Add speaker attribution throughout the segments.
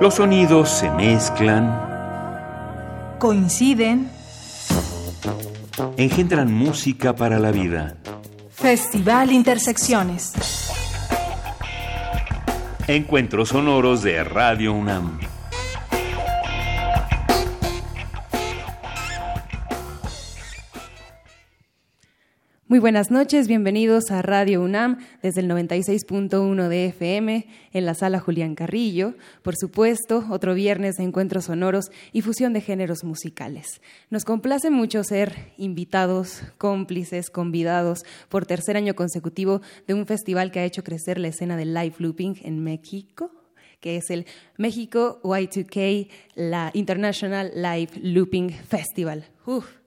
Speaker 1: Los sonidos se mezclan,
Speaker 2: coinciden,
Speaker 1: engendran música para la vida.
Speaker 2: Festival Intersecciones.
Speaker 1: Encuentros sonoros de Radio UNAM.
Speaker 3: Muy buenas noches, bienvenidos a Radio UNAM desde el 96.1 de FM en la sala Julián Carrillo. Por supuesto, otro viernes de encuentros sonoros y fusión de géneros musicales. Nos complace mucho ser invitados, cómplices, convidados por tercer año consecutivo de un festival que ha hecho crecer la escena del live looping en México que es el México Y2K, la International Live Looping Festival.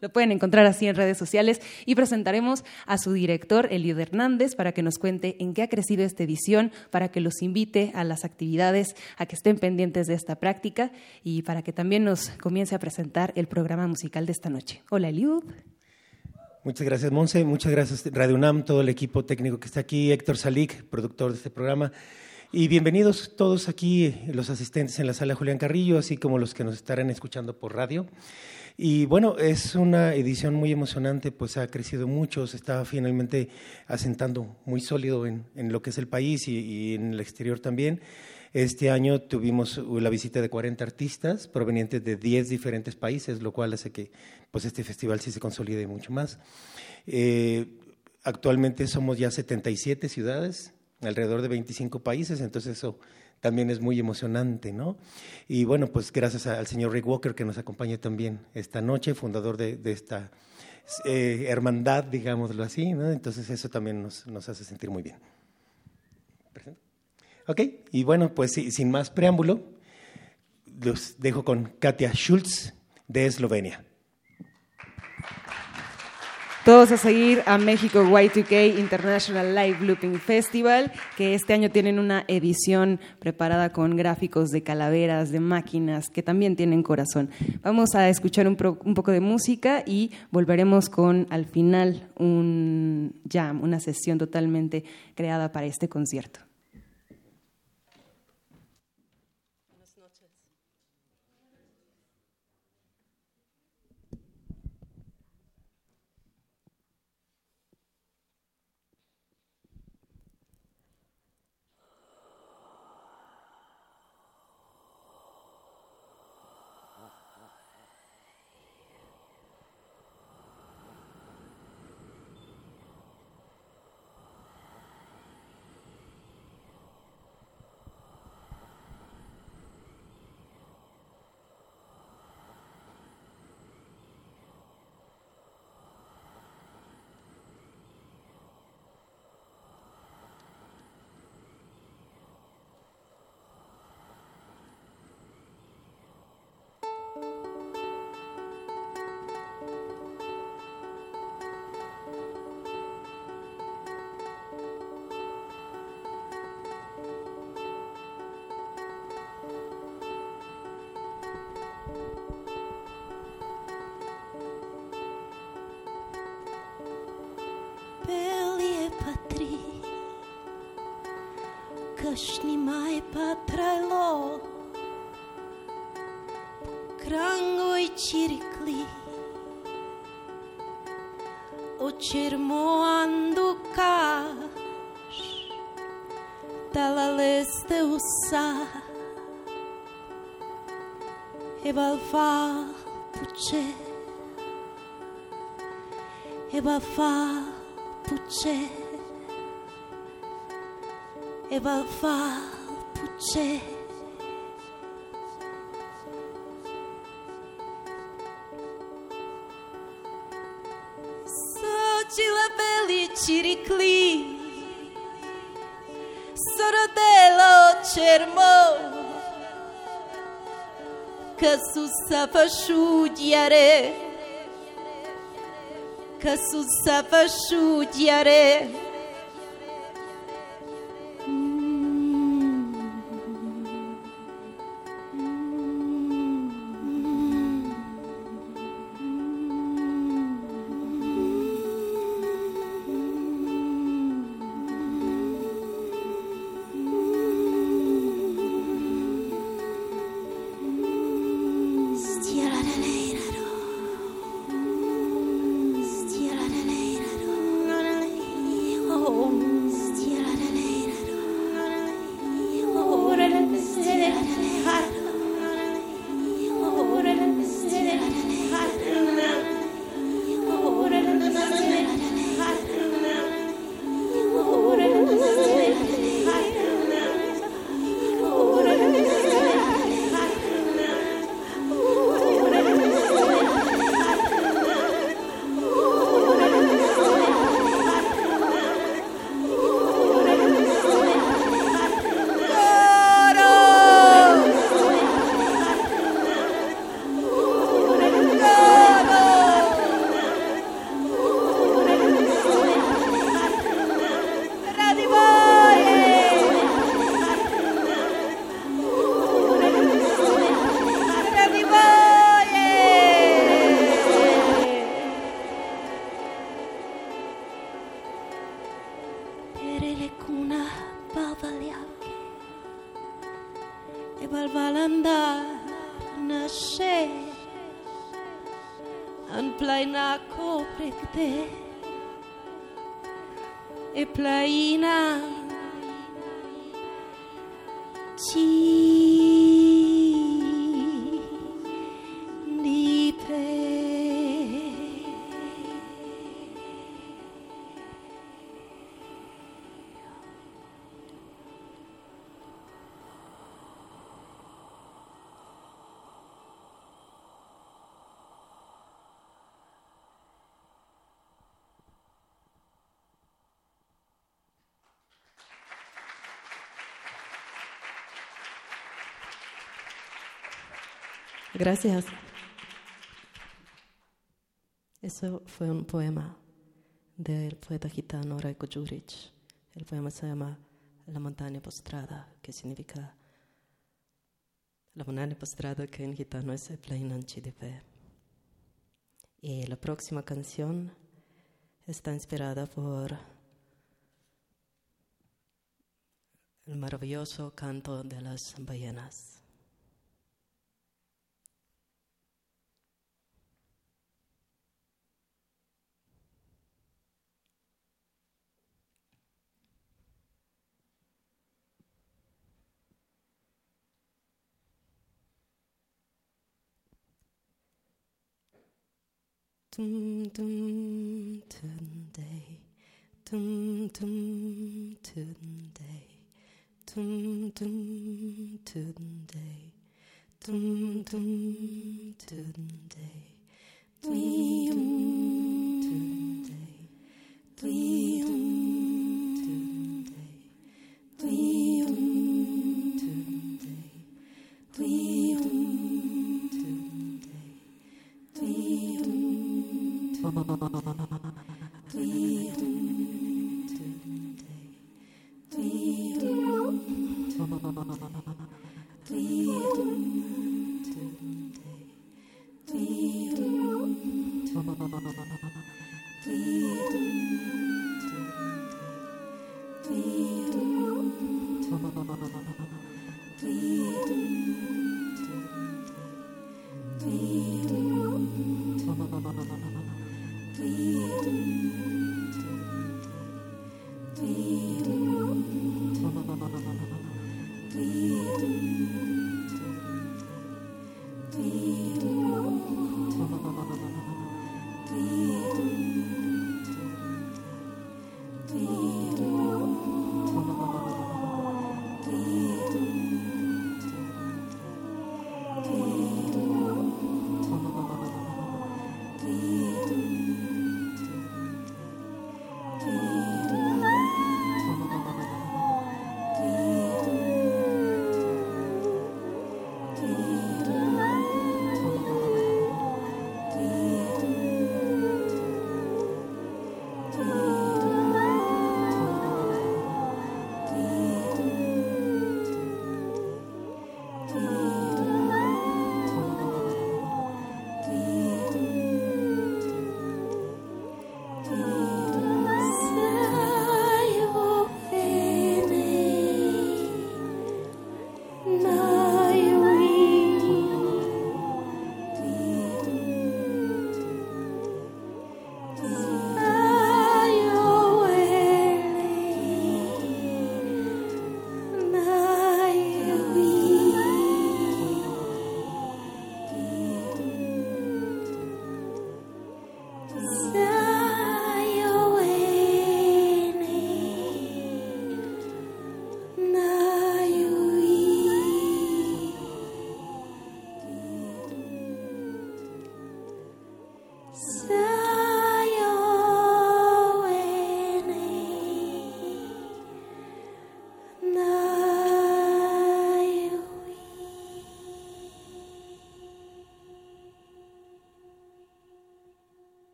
Speaker 3: Lo pueden encontrar así en redes sociales y presentaremos a su director, Eliud Hernández, para que nos cuente en qué ha crecido esta edición, para que los invite a las actividades, a que estén pendientes de esta práctica y para que también nos comience a presentar el programa musical de esta noche. Hola, Eliud.
Speaker 4: Muchas gracias, Monse. Muchas gracias, Radio UNAM, todo el equipo técnico que está aquí, Héctor Salik, productor de este programa. Y bienvenidos todos aquí, los asistentes en la sala Julián Carrillo, así como los que nos estarán escuchando por radio. Y bueno, es una edición muy emocionante, pues ha crecido mucho, se está finalmente asentando muy sólido en, lo que es el país y, en el exterior también. Este año tuvimos la visita de 40 artistas provenientes de 10 diferentes países, lo cual hace que pues este festival sí se consolide mucho más. Eh, actualmente somos ya 77 ciudades, alrededor de 25 países, entonces eso también es muy emocionante, ¿no? Y bueno, pues gracias al señor Rick Walker que nos acompaña también esta noche, fundador de, esta eh, hermandad, digámoslo así, ¿no? Entonces eso también nos, hace sentir muy bien. Ok, y bueno, pues sin más preámbulo, los dejo con Katia Schultz de Eslovenia.
Speaker 3: Todos a seguir a México Y2K International Live Looping Festival, que este año tienen una edición preparada con gráficos de calaveras, de máquinas, que también tienen corazón. Vamos a escuchar un, poco de música y volveremos con, al final, un jam, una sesión totalmente creada para este concierto.
Speaker 5: cirmoanducash talales de usar e balfa puche. E balfa puche. E balfa puche. Ciricli Sorodelo cermo Că susa fășudiare Că susa fășudiare erelekuna bavaliak ebalbalanda nashe anplaina koprekte e plaina ci
Speaker 6: Gracias. Eso fue un poema del poeta gitano Rajko Juric. El poema se llama La montaña postrada, que significa la montaña postrada que en gitano es Plainan Chidipe. Y la próxima canción está inspirada por el maravilloso canto de las ballenas. Dum dum dum day, dum dum dum day, dum dum dum dum dum dum dum dum day, dum dum day, dum Thank you.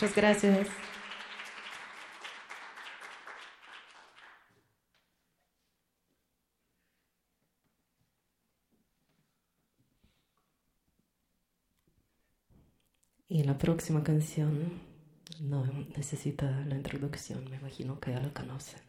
Speaker 6: Muchas gracias. Y la próxima canción no necesita la introducción, me imagino que ya la conocen.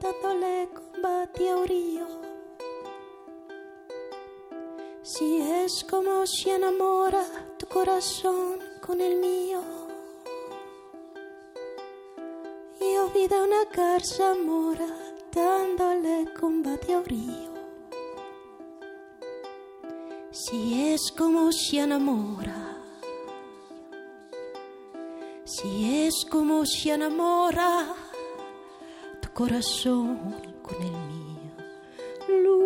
Speaker 5: Dándole combate a Urío. Si es como se enamora tu corazón con el mío. Io vi da una carcia mora dándole combate a Urío. Si es como se enamora. Si es como se enamora corazón con el mío.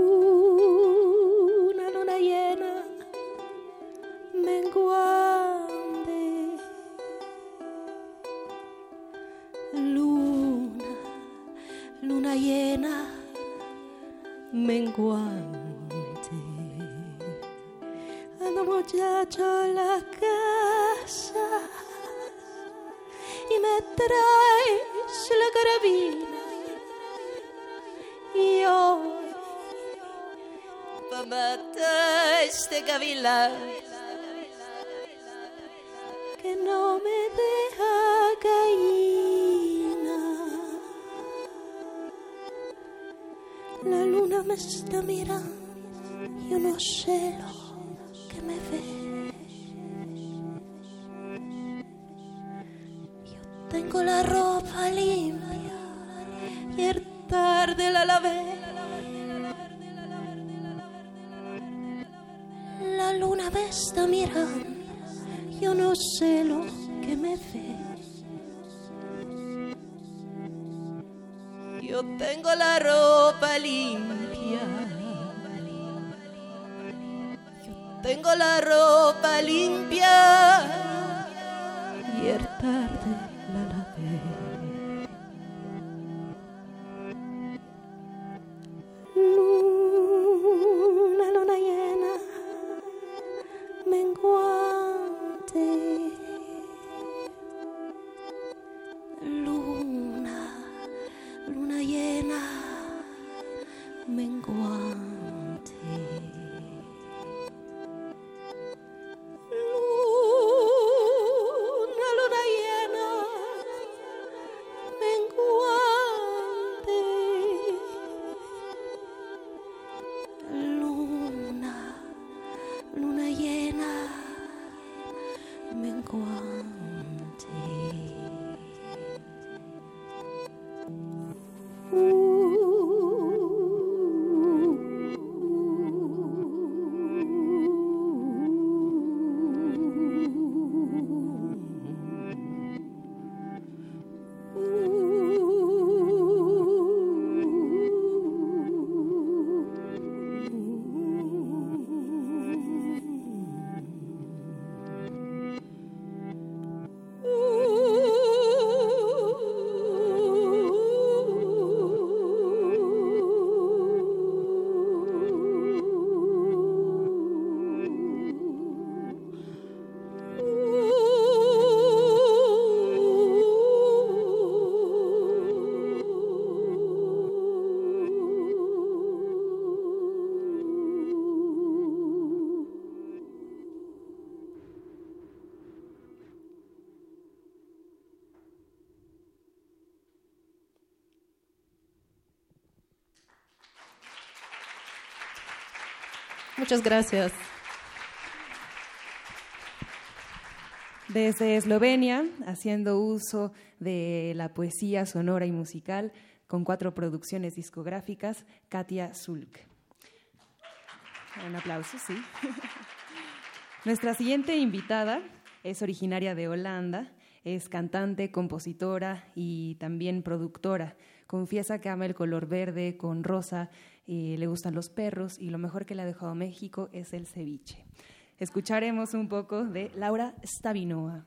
Speaker 6: Muchas gracias.
Speaker 3: Desde Eslovenia, haciendo uso de la poesía sonora y musical, con cuatro producciones discográficas, Katia Zulk. Un aplauso, sí. Nuestra siguiente invitada es originaria de Holanda, es cantante, compositora y también productora. Confiesa que ama el color verde con rosa, y le gustan los perros y lo mejor que le ha dejado México es el ceviche. Escucharemos un poco de Laura Stabinoa.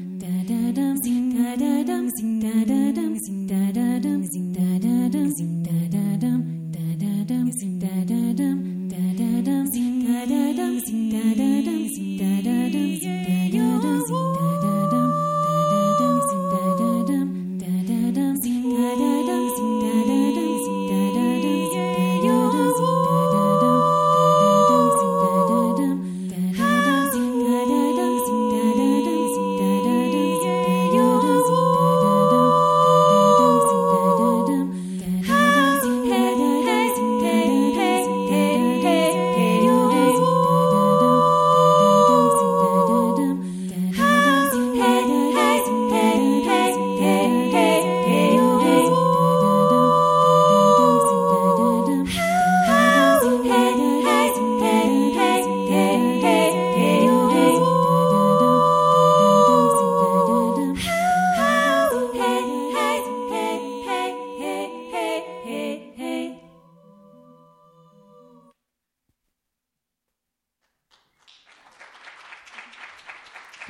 Speaker 7: da da dum da da dum da da dum da da dum da da dum da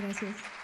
Speaker 3: Gracias.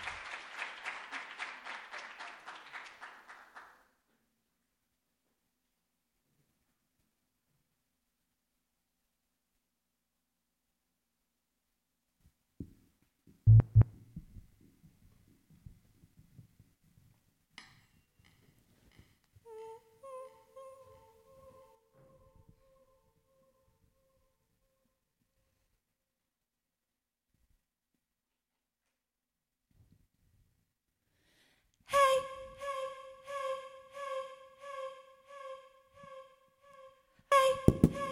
Speaker 7: Hey!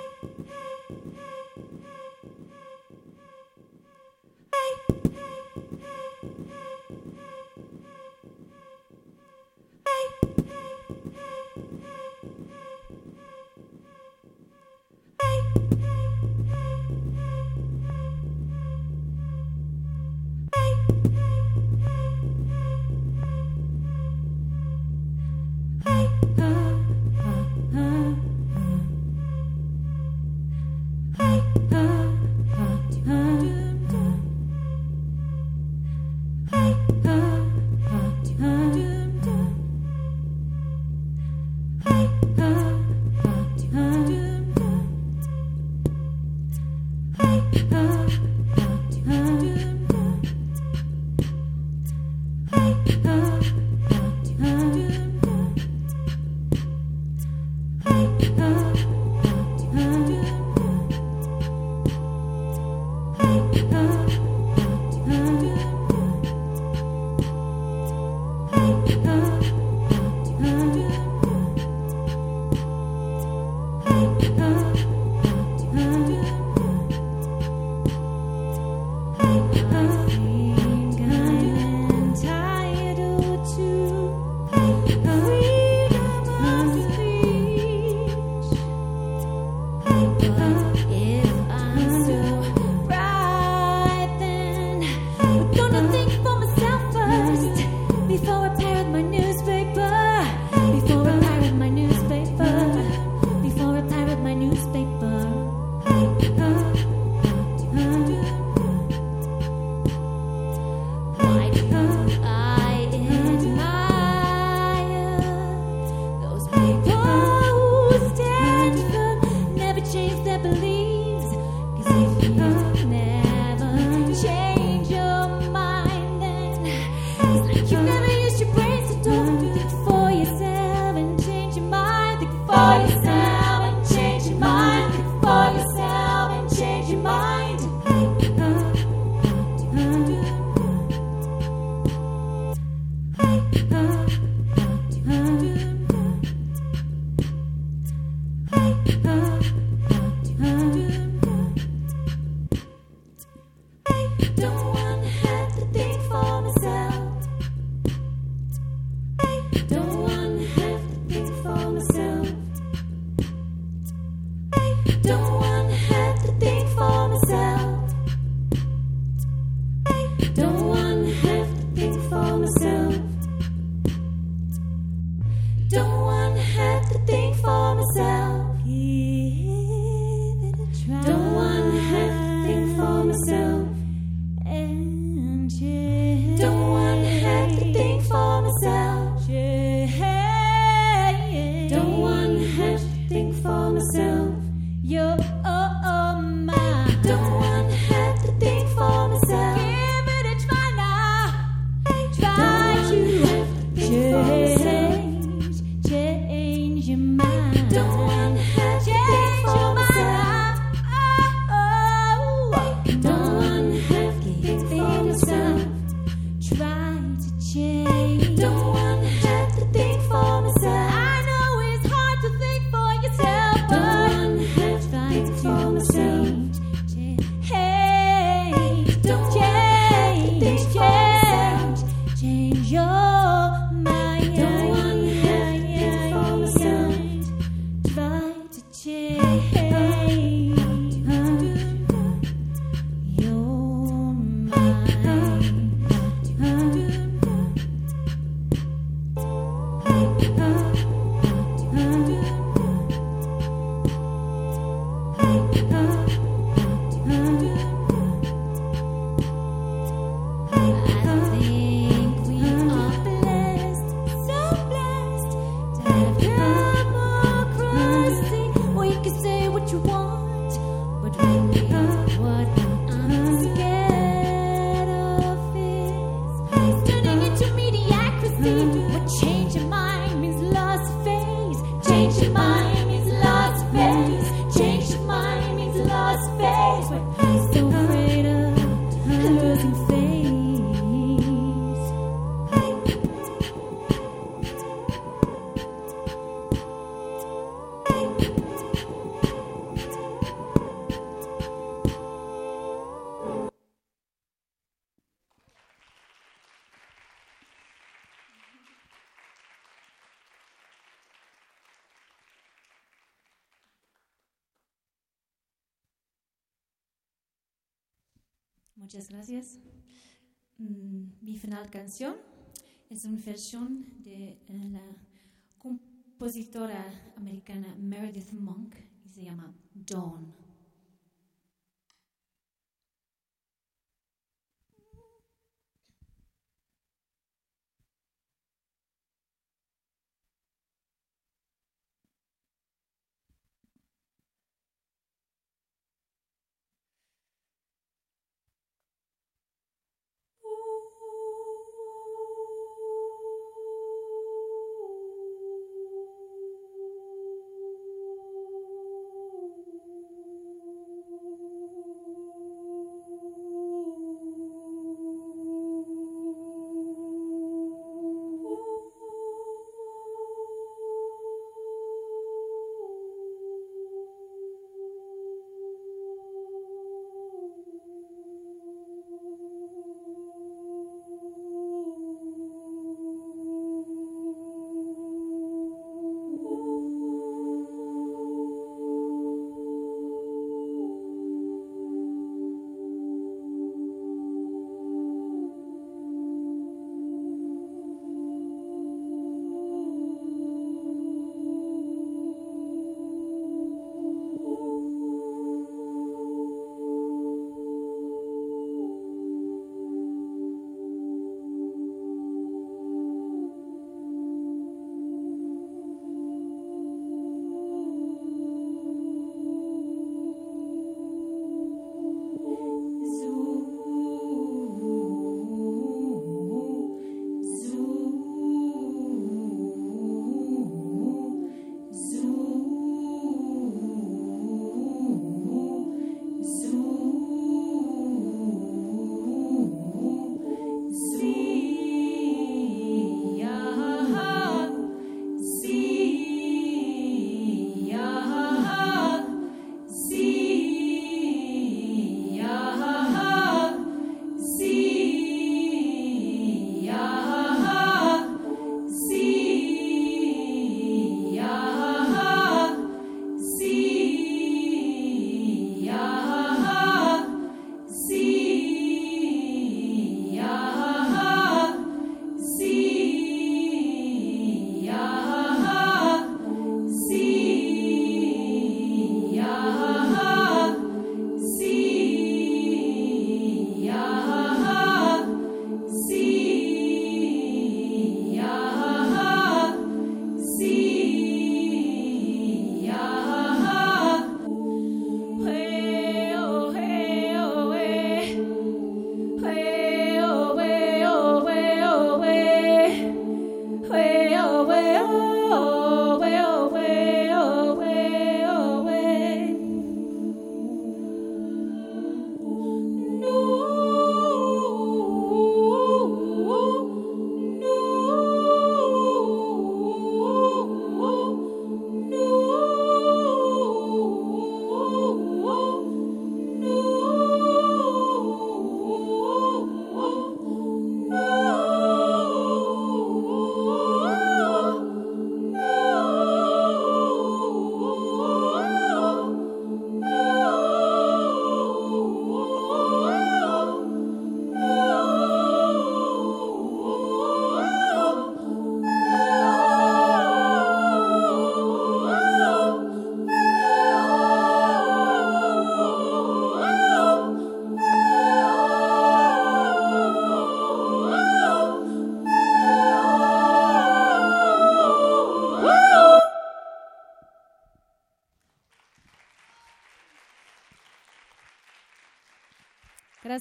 Speaker 7: muchas gracias. Mm, mi final canción es una versión de eh, la compositora americana Meredith Monk y se llama Dawn.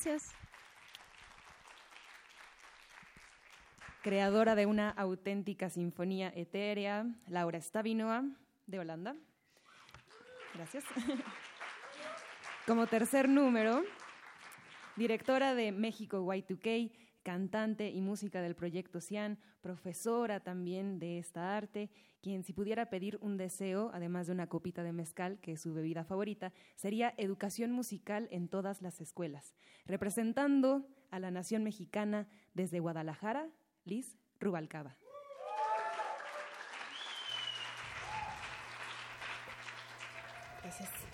Speaker 8: Gracias.
Speaker 3: Creadora de una auténtica sinfonía etérea, Laura Stabinoa, de Holanda. Gracias. Como tercer número, directora de México Y2K, cantante y música del proyecto Cian, profesora también de esta arte, quien si pudiera pedir un deseo, además de una copita de mezcal, que es su bebida favorita, sería educación musical en todas las escuelas, representando a la nación mexicana desde Guadalajara, Liz Rubalcaba.
Speaker 9: Gracias.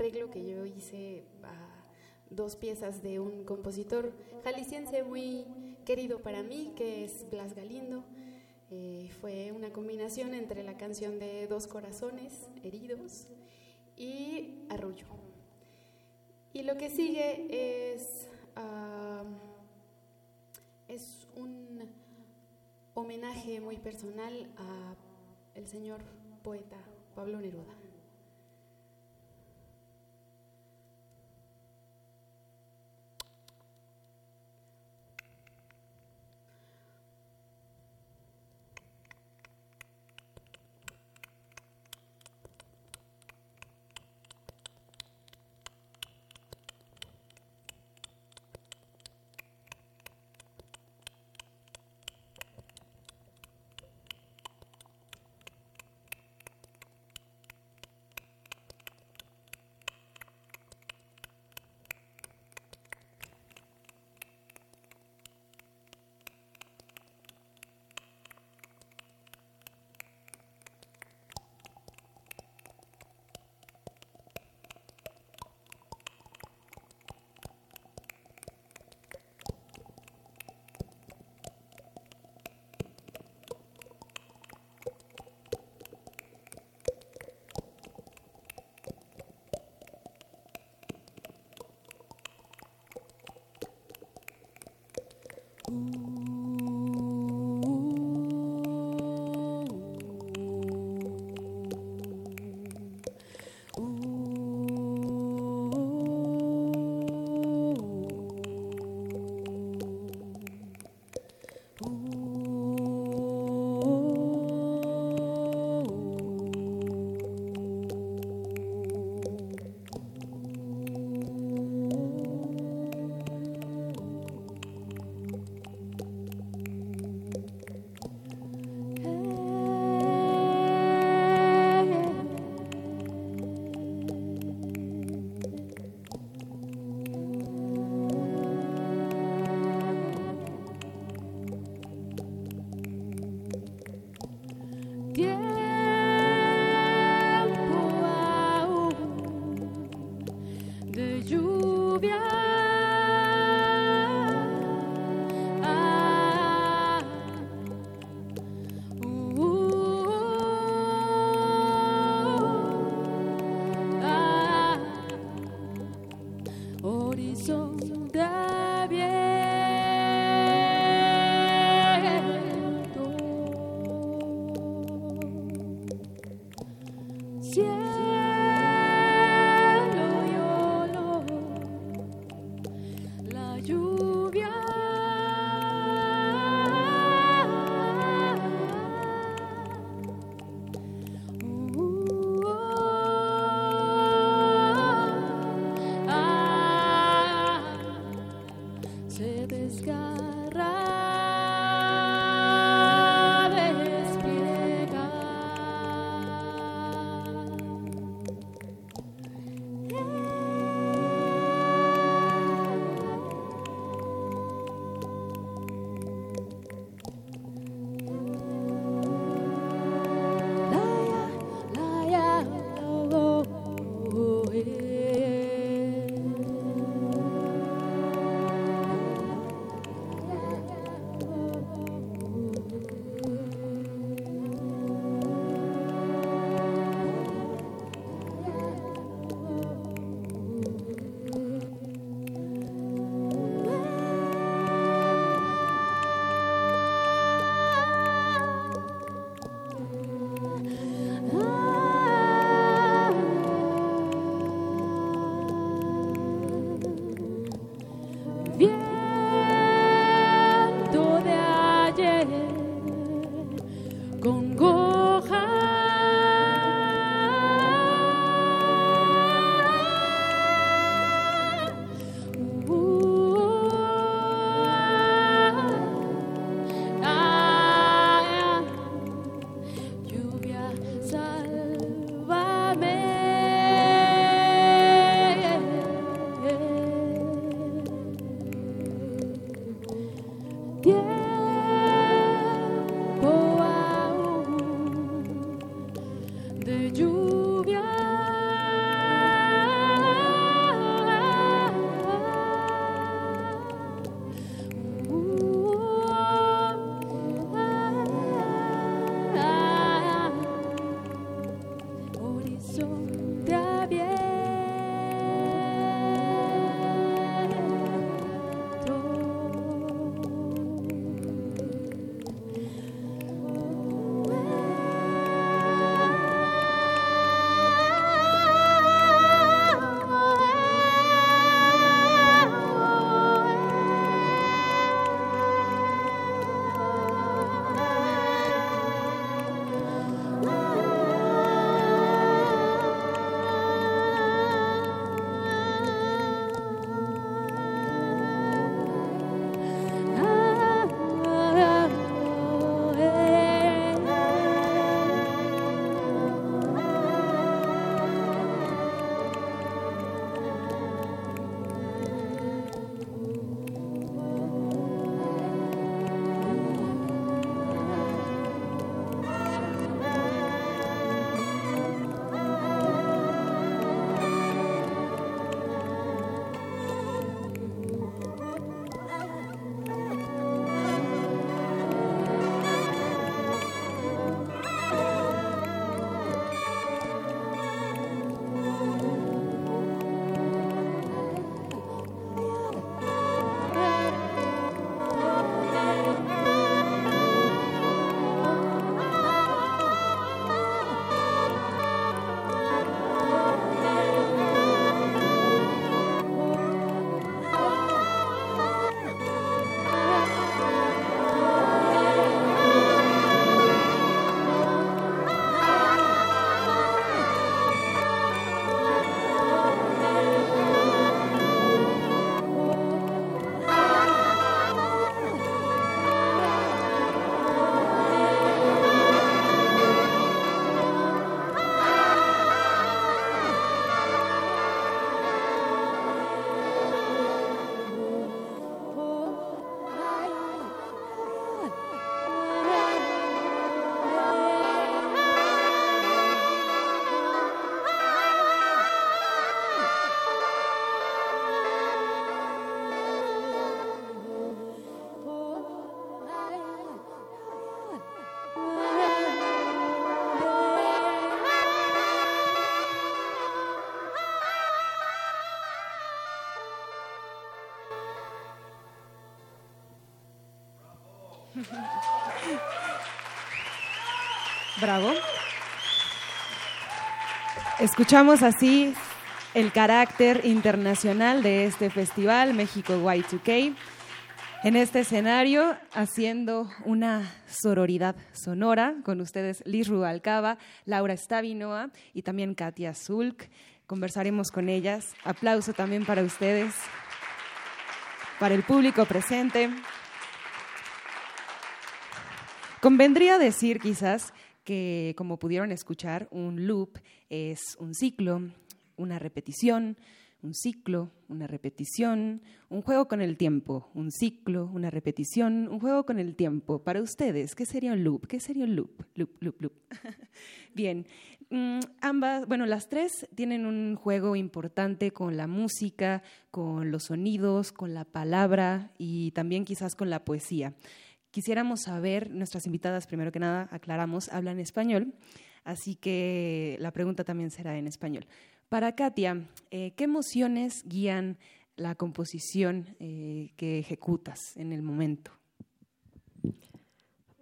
Speaker 9: arreglo que yo hice a dos piezas de un compositor jalisciense muy querido para mí, que es Blas Galindo. Eh, fue una combinación entre la canción de Dos Corazones Heridos y Arrullo. Y lo que sigue es, ah, es un homenaje muy personal a el señor poeta Pablo Neruda. yo.
Speaker 3: Bravo. Escuchamos así el carácter internacional de este festival México Y2K. En este escenario, haciendo una sororidad sonora con ustedes Liz Rubalcaba, Laura Stabinoa y también Katia Zulk. Conversaremos con ellas. Aplauso también para ustedes, para el público presente. Convendría decir quizás que, como pudieron escuchar, un loop es un ciclo, una repetición, un ciclo, una repetición, un juego con el tiempo, un ciclo, una repetición, un juego con el tiempo. Para ustedes, ¿qué sería un loop? ¿Qué sería un loop? Loop, loop, loop. Bien, mm, ambas, bueno, las tres tienen un juego importante con la música, con los sonidos, con la palabra y también quizás con la poesía. Quisiéramos saber, nuestras invitadas, primero que nada, aclaramos, hablan español, así que la pregunta también será en español. Para Katia, eh, ¿qué emociones guían la composición eh, que ejecutas en el momento?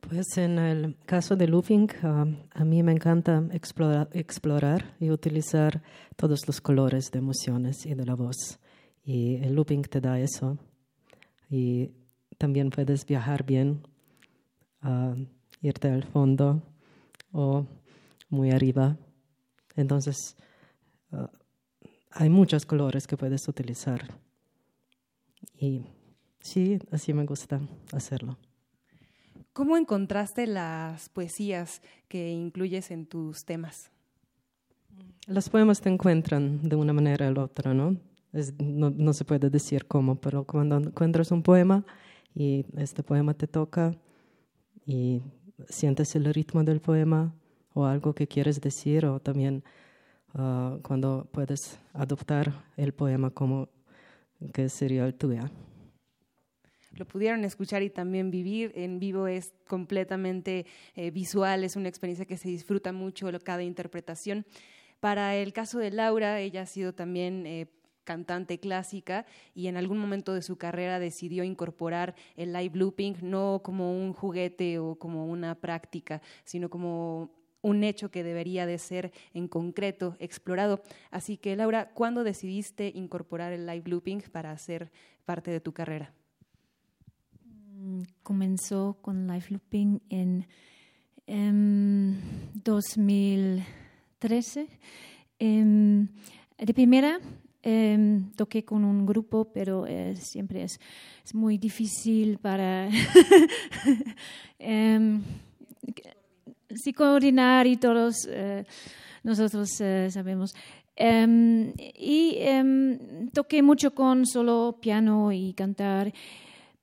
Speaker 6: Pues en el caso de looping, ah, a mí me encanta explorar, explorar, y utilizar todos los colores de emociones y de la voz. Y el looping te da eso. Y también puedes viajar bien, irte al fondo o muy arriba. Entonces, ah, hay muchos colores que puedes utilizar. Y sí, así me gusta hacerlo.
Speaker 3: ¿Cómo encontraste las poesías que incluyes en tus temas?
Speaker 6: Los poemas te encuentran de una manera u otra, ¿no? no, no, se puede decir cómo, pero cuando encuentras un poema y este poema te toca y sientes el ritmo del poema o algo que quieres decir o también ah, cuando puedes adoptar el poema como que sería el tuyo.
Speaker 3: Lo pudieron escuchar y también vivir en vivo es completamente eh, visual, es una experiencia que se disfruta mucho cada interpretación. Para el caso de Laura, ella ha sido también eh, cantante clásica y en algún momento de su carrera decidió incorporar el live looping no como un juguete o como una práctica, sino como un hecho que debería de ser en concreto explorado. Así que Laura, ¿cuándo decidiste incorporar el live looping para hacer parte de tu carrera?
Speaker 7: Mm, comenzó con live looping en 2013. Em, de primera Em, toqué con un grupo, pero eh, siempre es, muy difícil para sí, coordinar y todos eh, nosotros eh, sabemos. Em, y toqué mucho con solo piano y cantar,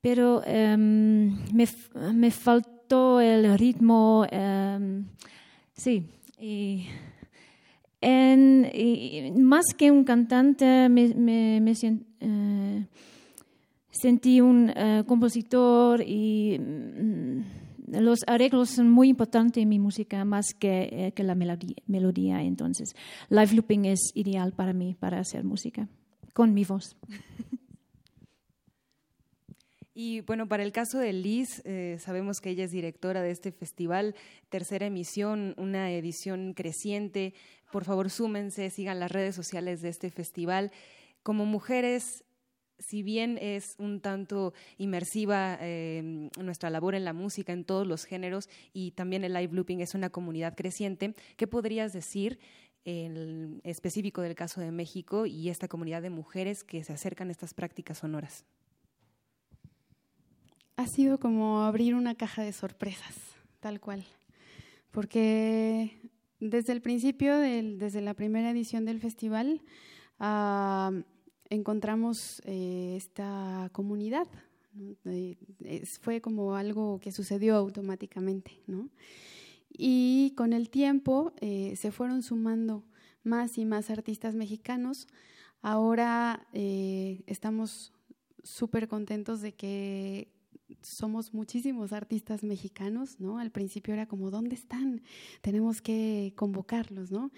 Speaker 7: pero me, me faltó el ritmo. sí, y en, más que un cantante, me, me, eh, sentí un eh, compositor y mm, los arreglos son muy importantes en mi música, más que, eh, que la melodía, melodía. Entonces, live looping es ideal para mí, para hacer música, con mi voz.
Speaker 3: Y bueno, para el caso de Liz, eh, sabemos que ella es directora de este festival, tercera emisión, una edición creciente. Por favor, súmense, sigan las redes sociales de este festival. Como mujeres, si bien es un tanto inmersiva eh, nuestra labor en la música, en todos los géneros, y también el live looping es una comunidad creciente, ¿qué podrías decir en específico del caso de México y esta comunidad de mujeres que se acercan a estas prácticas sonoras?
Speaker 8: ha sido como abrir una caja de sorpresas, tal cual. Porque desde el principio, desde la primera edición del festival, ah, encontramos eh, esta comunidad. fue como algo que sucedió automáticamente. Y con el tiempo eh, se fueron sumando más y más artistas mexicanos. Ahora eh, estamos súper contentos de que somos muchísimos artistas mexicanos, ¿no? Al principio era como, ¿dónde están? Tenemos que convocarlos, ¿no?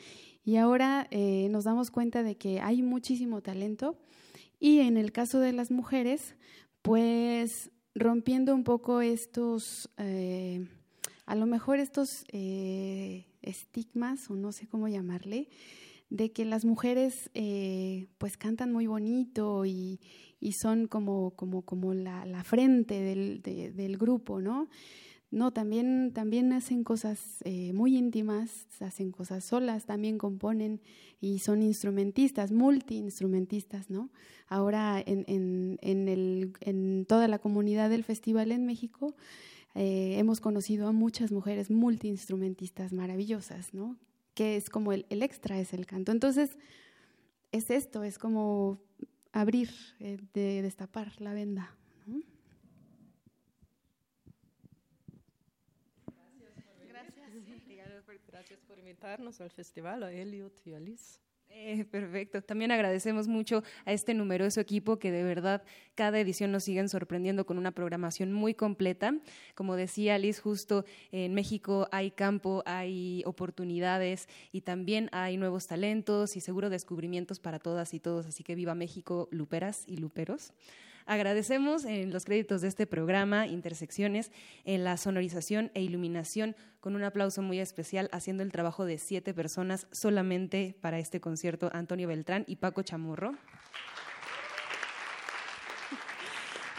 Speaker 8: Y ahora eh, nos damos cuenta de que hay muchísimo talento y en el caso de las mujeres, pues rompiendo un poco estos... Eh, a lo mejor estos eh, estigmas, o no sé cómo llamarle, de que las mujeres pues cantan muy bonito y, y son como, como, como la, la frente del, de, del, grupo, ¿no? No, también, también hacen cosas eh, muy íntimas, hacen cosas solas, también componen y son instrumentistas, multiinstrumentistas, ¿no? Ahora en, en, en, el, en toda la comunidad del festival en México eh, hemos conocido a muchas mujeres multiinstrumentistas maravillosas, ¿no? Que es como el, el extra, es el canto. Entonces, es esto, es como abrir, eh, de destapar la venda.
Speaker 6: Gracias por invitarnos al festival, a Elliot y a Liz.
Speaker 3: Eh, perfecto. También agradecemos mucho a este numeroso equipo que de verdad cada edición nos siguen sorprendiendo con una programación muy completa. Como decía Liz, justo en México hay campo, hay oportunidades y también hay nuevos talentos y seguro descubrimientos para todas y todos. Así que viva México, luperas y luperos. Agradecemos en los créditos de este programa Intersecciones en la sonorización e iluminación con un aplauso muy especial haciendo el trabajo de siete personas solamente para este concierto Antonio Beltrán y Paco Chamorro.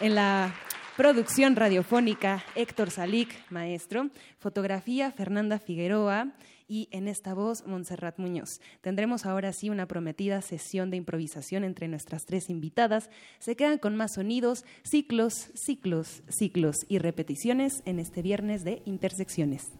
Speaker 3: En la producción radiofónica Héctor Salic, maestro, fotografía Fernanda Figueroa y en esta voz Montserrat Muñoz. Tendremos ahora sí una prometida sesión de improvisación entre nuestras tres invitadas. Se quedan con más sonidos, ciclos, ciclos, ciclos y repeticiones en este viernes de Intersecciones.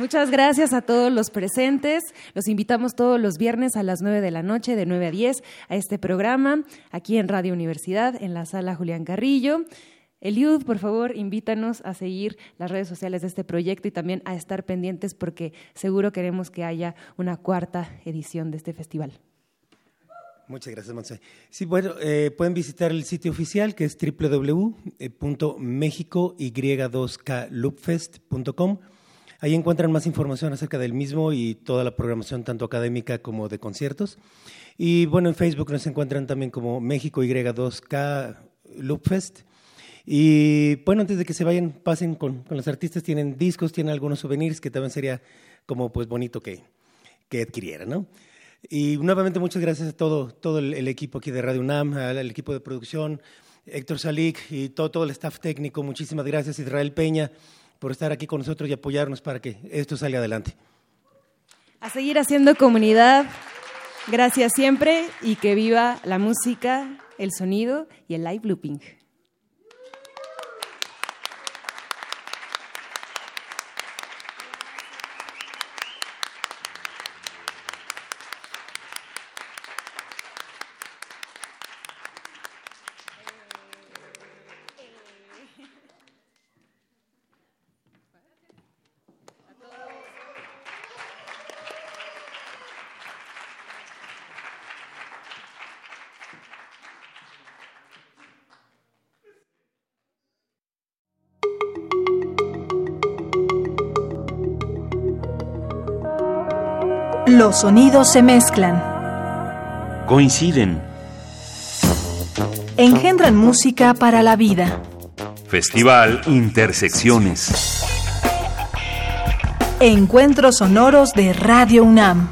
Speaker 3: Muchas gracias a todos los presentes. Los invitamos todos los viernes a las 9 de la noche, de 9 a 10, a este programa, aquí en Radio Universidad, en la sala Julián Carrillo. Eliud, por favor, invítanos a seguir las redes sociales de este proyecto y también a estar pendientes porque seguro queremos que haya una cuarta edición de este festival.
Speaker 4: Muchas gracias, Monse. Sí, bueno, eh, pueden visitar el sitio oficial que es www.mexicoy2kloopfest.com. Ahí encuentran más información acerca del mismo y toda la programación, tanto académica como de conciertos. Y bueno, en Facebook nos encuentran también como México Y2K Loopfest. Y bueno, antes de que se vayan, pasen con, con, los artistas, tienen discos, tienen algunos souvenirs que también sería como pues bonito que, que adquirieran, ¿no? Y nuevamente muchas gracias a todo, todo el, equipo aquí de Radio UNAM, al, equipo de producción, Héctor Salik y todo, todo el staff técnico. Muchísimas gracias, Israel Peña por estar aquí con nosotros y apoyarnos para que esto salga adelante.
Speaker 3: A seguir haciendo comunidad. Gracias siempre y que viva la música, el sonido y el live looping.
Speaker 2: Los sonidos se mezclan.
Speaker 1: Coinciden.
Speaker 2: Engendran música para la vida.
Speaker 1: Festival Intersecciones.
Speaker 2: Encuentros sonoros de Radio UNAM.